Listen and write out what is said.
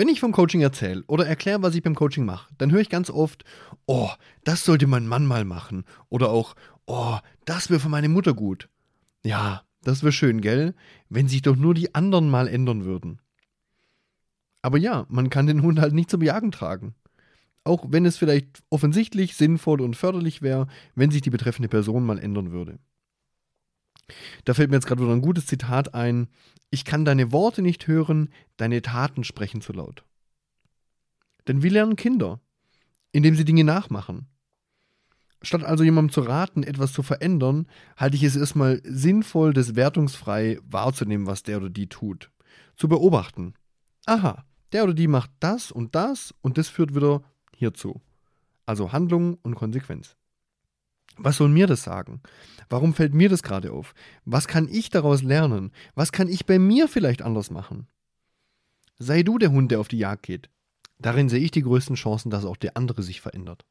Wenn ich vom Coaching erzähle oder erkläre, was ich beim Coaching mache, dann höre ich ganz oft, oh, das sollte mein Mann mal machen. Oder auch, oh, das wäre für meine Mutter gut. Ja, das wäre schön, gell? Wenn sich doch nur die anderen mal ändern würden. Aber ja, man kann den Hund halt nicht zum Jagen tragen. Auch wenn es vielleicht offensichtlich sinnvoll und förderlich wäre, wenn sich die betreffende Person mal ändern würde. Da fällt mir jetzt gerade wieder ein gutes Zitat ein. Ich kann deine Worte nicht hören, deine Taten sprechen zu laut. Denn wie lernen Kinder? Indem sie Dinge nachmachen. Statt also jemandem zu raten, etwas zu verändern, halte ich es erstmal sinnvoll, das wertungsfrei wahrzunehmen, was der oder die tut. Zu beobachten. Aha, der oder die macht das und das und das führt wieder hierzu. Also Handlung und Konsequenz. Was soll mir das sagen? Warum fällt mir das gerade auf? Was kann ich daraus lernen? Was kann ich bei mir vielleicht anders machen? Sei du der Hund, der auf die Jagd geht. Darin sehe ich die größten Chancen, dass auch der andere sich verändert.